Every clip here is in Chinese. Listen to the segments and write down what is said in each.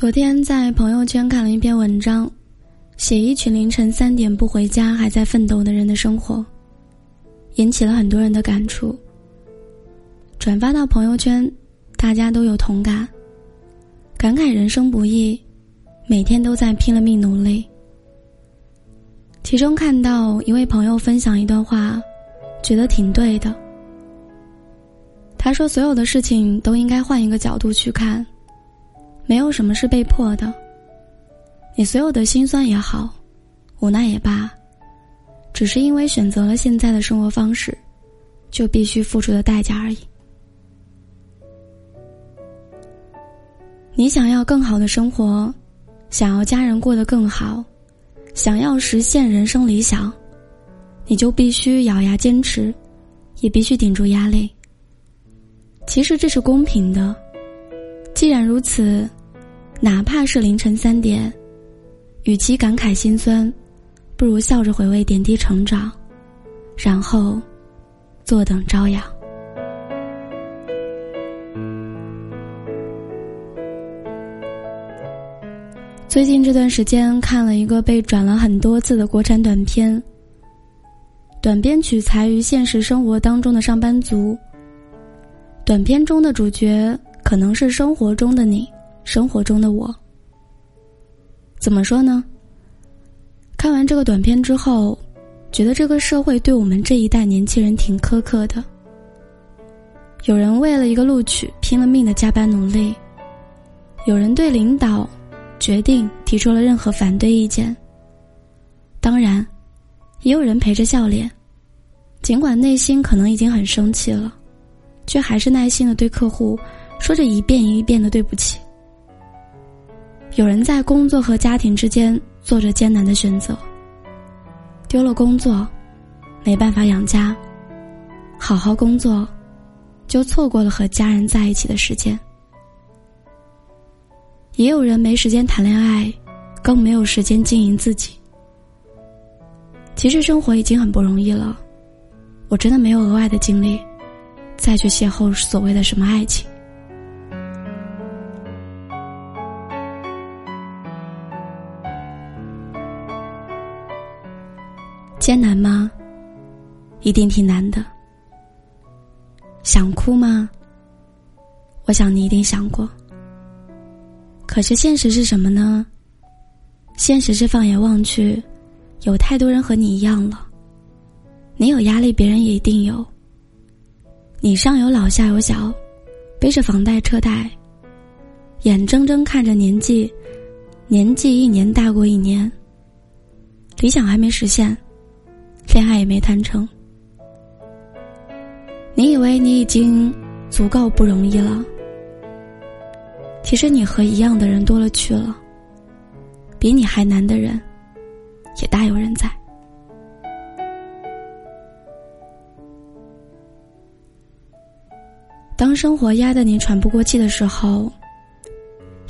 昨天在朋友圈看了一篇文章，写一群凌晨三点不回家还在奋斗的人的生活，引起了很多人的感触。转发到朋友圈，大家都有同感，感慨人生不易，每天都在拼了命努力。其中看到一位朋友分享一段话，觉得挺对的。他说：“所有的事情都应该换一个角度去看。”没有什么是被迫的。你所有的心酸也好，无奈也罢，只是因为选择了现在的生活方式，就必须付出的代价而已。你想要更好的生活，想要家人过得更好，想要实现人生理想，你就必须咬牙坚持，也必须顶住压力。其实这是公平的。既然如此。哪怕是凌晨三点，与其感慨心酸，不如笑着回味点滴成长，然后坐等朝阳。最近这段时间看了一个被转了很多次的国产短片，短片取材于现实生活当中的上班族。短片中的主角可能是生活中的你。生活中的我，怎么说呢？看完这个短片之后，觉得这个社会对我们这一代年轻人挺苛刻的。有人为了一个录取拼了命的加班努力，有人对领导决定提出了任何反对意见。当然，也有人陪着笑脸，尽管内心可能已经很生气了，却还是耐心的对客户说着一遍一遍的对不起。有人在工作和家庭之间做着艰难的选择，丢了工作，没办法养家；好好工作，就错过了和家人在一起的时间。也有人没时间谈恋爱，更没有时间经营自己。其实生活已经很不容易了，我真的没有额外的精力，再去邂逅所谓的什么爱情。艰难吗？一定挺难的。想哭吗？我想你一定想过。可是现实是什么呢？现实是放眼望去，有太多人和你一样了。你有压力，别人也一定有。你上有老下有小，背着房贷车贷，眼睁睁看着年纪，年纪一年大过一年，理想还没实现。恋爱也没谈成，你以为你已经足够不容易了？其实你和一样的人多了去了，比你还难的人也大有人在。当生活压得你喘不过气的时候，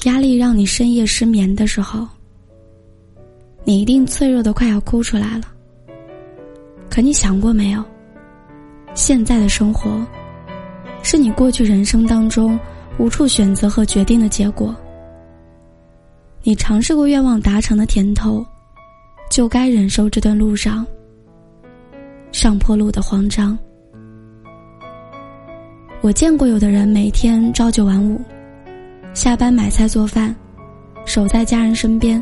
压力让你深夜失眠的时候，你一定脆弱的快要哭出来了。可你想过没有？现在的生活，是你过去人生当中无处选择和决定的结果。你尝试过愿望达成的甜头，就该忍受这段路上上坡路的慌张。我见过有的人每天朝九晚五，下班买菜做饭，守在家人身边，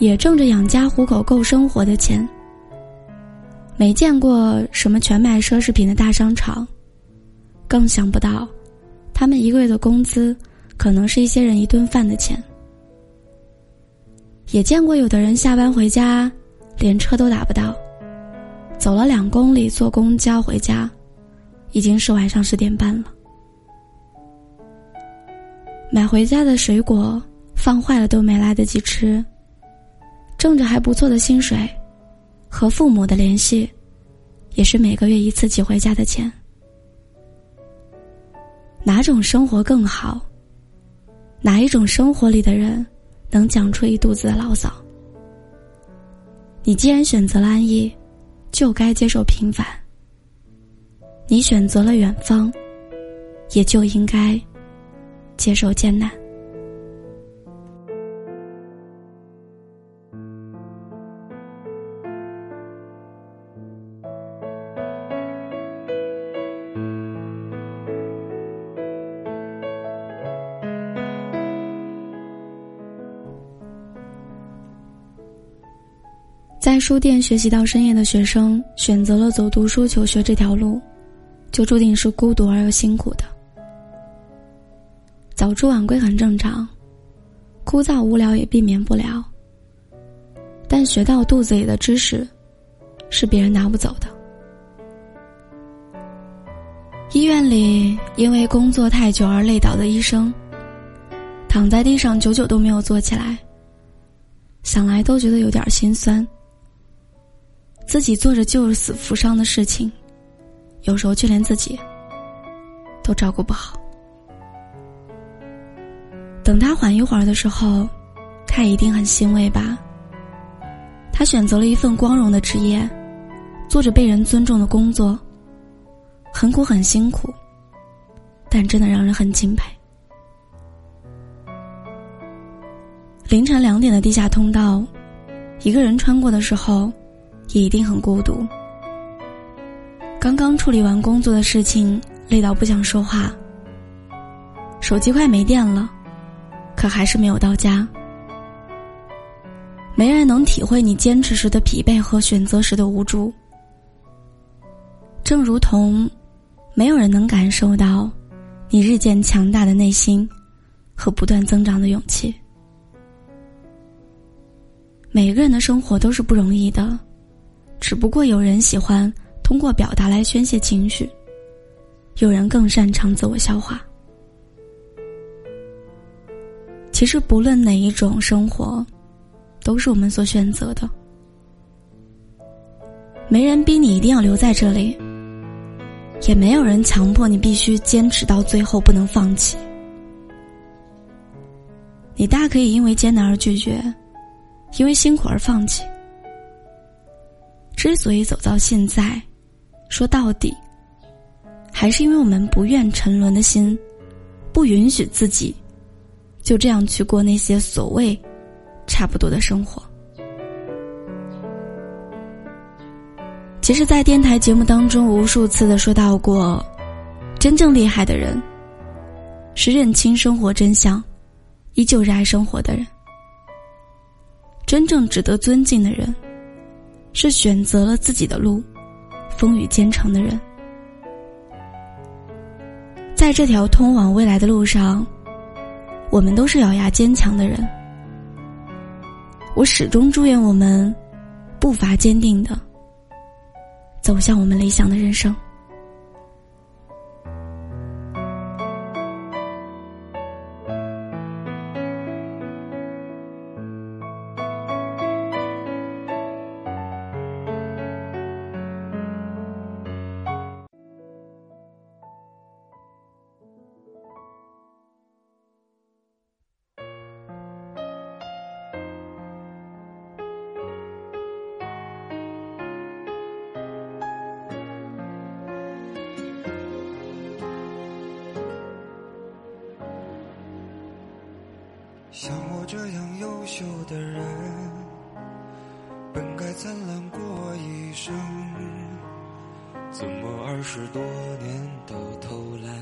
也挣着养家糊口够生活的钱。没见过什么全卖奢侈品的大商场，更想不到，他们一个月的工资可能是一些人一顿饭的钱。也见过有的人下班回家，连车都打不到，走了两公里坐公交回家，已经是晚上十点半了。买回家的水果放坏了都没来得及吃，挣着还不错的薪水。和父母的联系，也是每个月一次寄回家的钱。哪种生活更好？哪一种生活里的人能讲出一肚子的牢骚？你既然选择了安逸，就该接受平凡。你选择了远方，也就应该接受艰难。书店学习到深夜的学生选择了走读书求学这条路，就注定是孤独而又辛苦的。早出晚归很正常，枯燥无聊也避免不了。但学到肚子里的知识，是别人拿不走的。医院里因为工作太久而累倒的医生，躺在地上久久都没有坐起来。想来都觉得有点心酸。自己做着救死扶伤的事情，有时候却连自己都照顾不好。等他缓一会儿的时候，他一定很欣慰吧。他选择了一份光荣的职业，做着被人尊重的工作。很苦很辛苦，但真的让人很敬佩。凌晨两点的地下通道，一个人穿过的时候，也一定很孤独。刚刚处理完工作的事情，累到不想说话。手机快没电了，可还是没有到家。没人能体会你坚持时的疲惫和选择时的无助。正如同，没有人能感受到，你日渐强大的内心，和不断增长的勇气。每个人的生活都是不容易的，只不过有人喜欢通过表达来宣泄情绪，有人更擅长自我消化。其实不论哪一种生活，都是我们所选择的。没人逼你一定要留在这里，也没有人强迫你必须坚持到最后不能放弃。你大可以因为艰难而拒绝。因为辛苦而放弃。之所以走到现在，说到底，还是因为我们不愿沉沦的心，不允许自己就这样去过那些所谓差不多的生活。其实，在电台节目当中，无数次的说到过，真正厉害的人，是认清生活真相，依旧热爱生活的人。真正值得尊敬的人，是选择了自己的路，风雨兼程的人。在这条通往未来的路上，我们都是咬牙坚强的人。我始终祝愿我们步伐坚定的走向我们理想的人生。像我这样优秀的人，本该灿烂过一生，怎么二十多年到头来，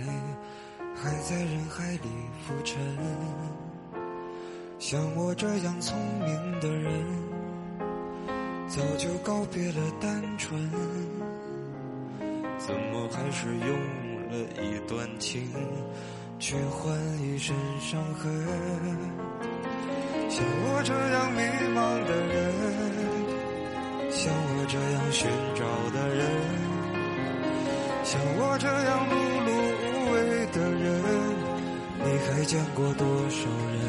还在人海里浮沉？像我这样聪明的人，早就告别了单纯，怎么还是用了一段情？去换一身伤痕，像我这样迷茫的人，像我这样寻找的人，像我这样碌碌无为的人，你还见过多少人？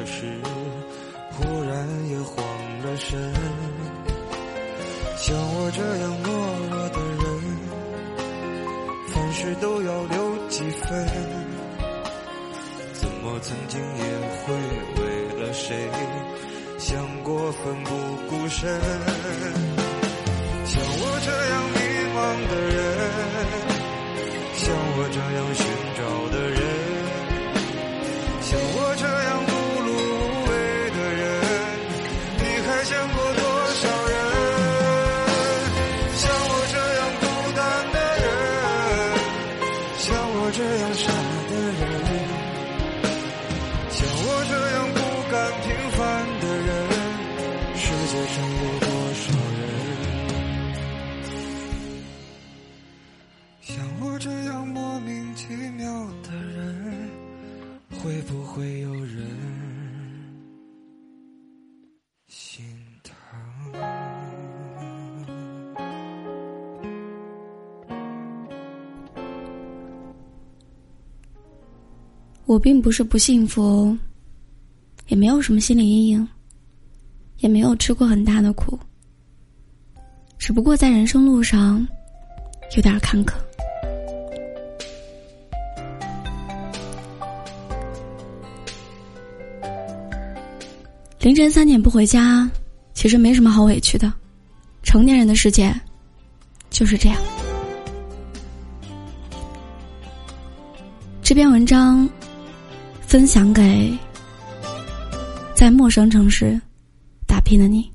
老歌时，忽然也慌了神？像我这样懦弱的人，凡事都要留几分。怎么曾经也会为了谁？想过奋不顾身。像我这样我并不是不幸福，也没有什么心理阴影，也没有吃过很大的苦，只不过在人生路上有点坎坷。凌晨三点不回家，其实没什么好委屈的，成年人的世界就是这样。这篇文章。分享给在陌生城市打拼的你，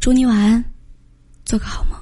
祝你晚安，做个好梦。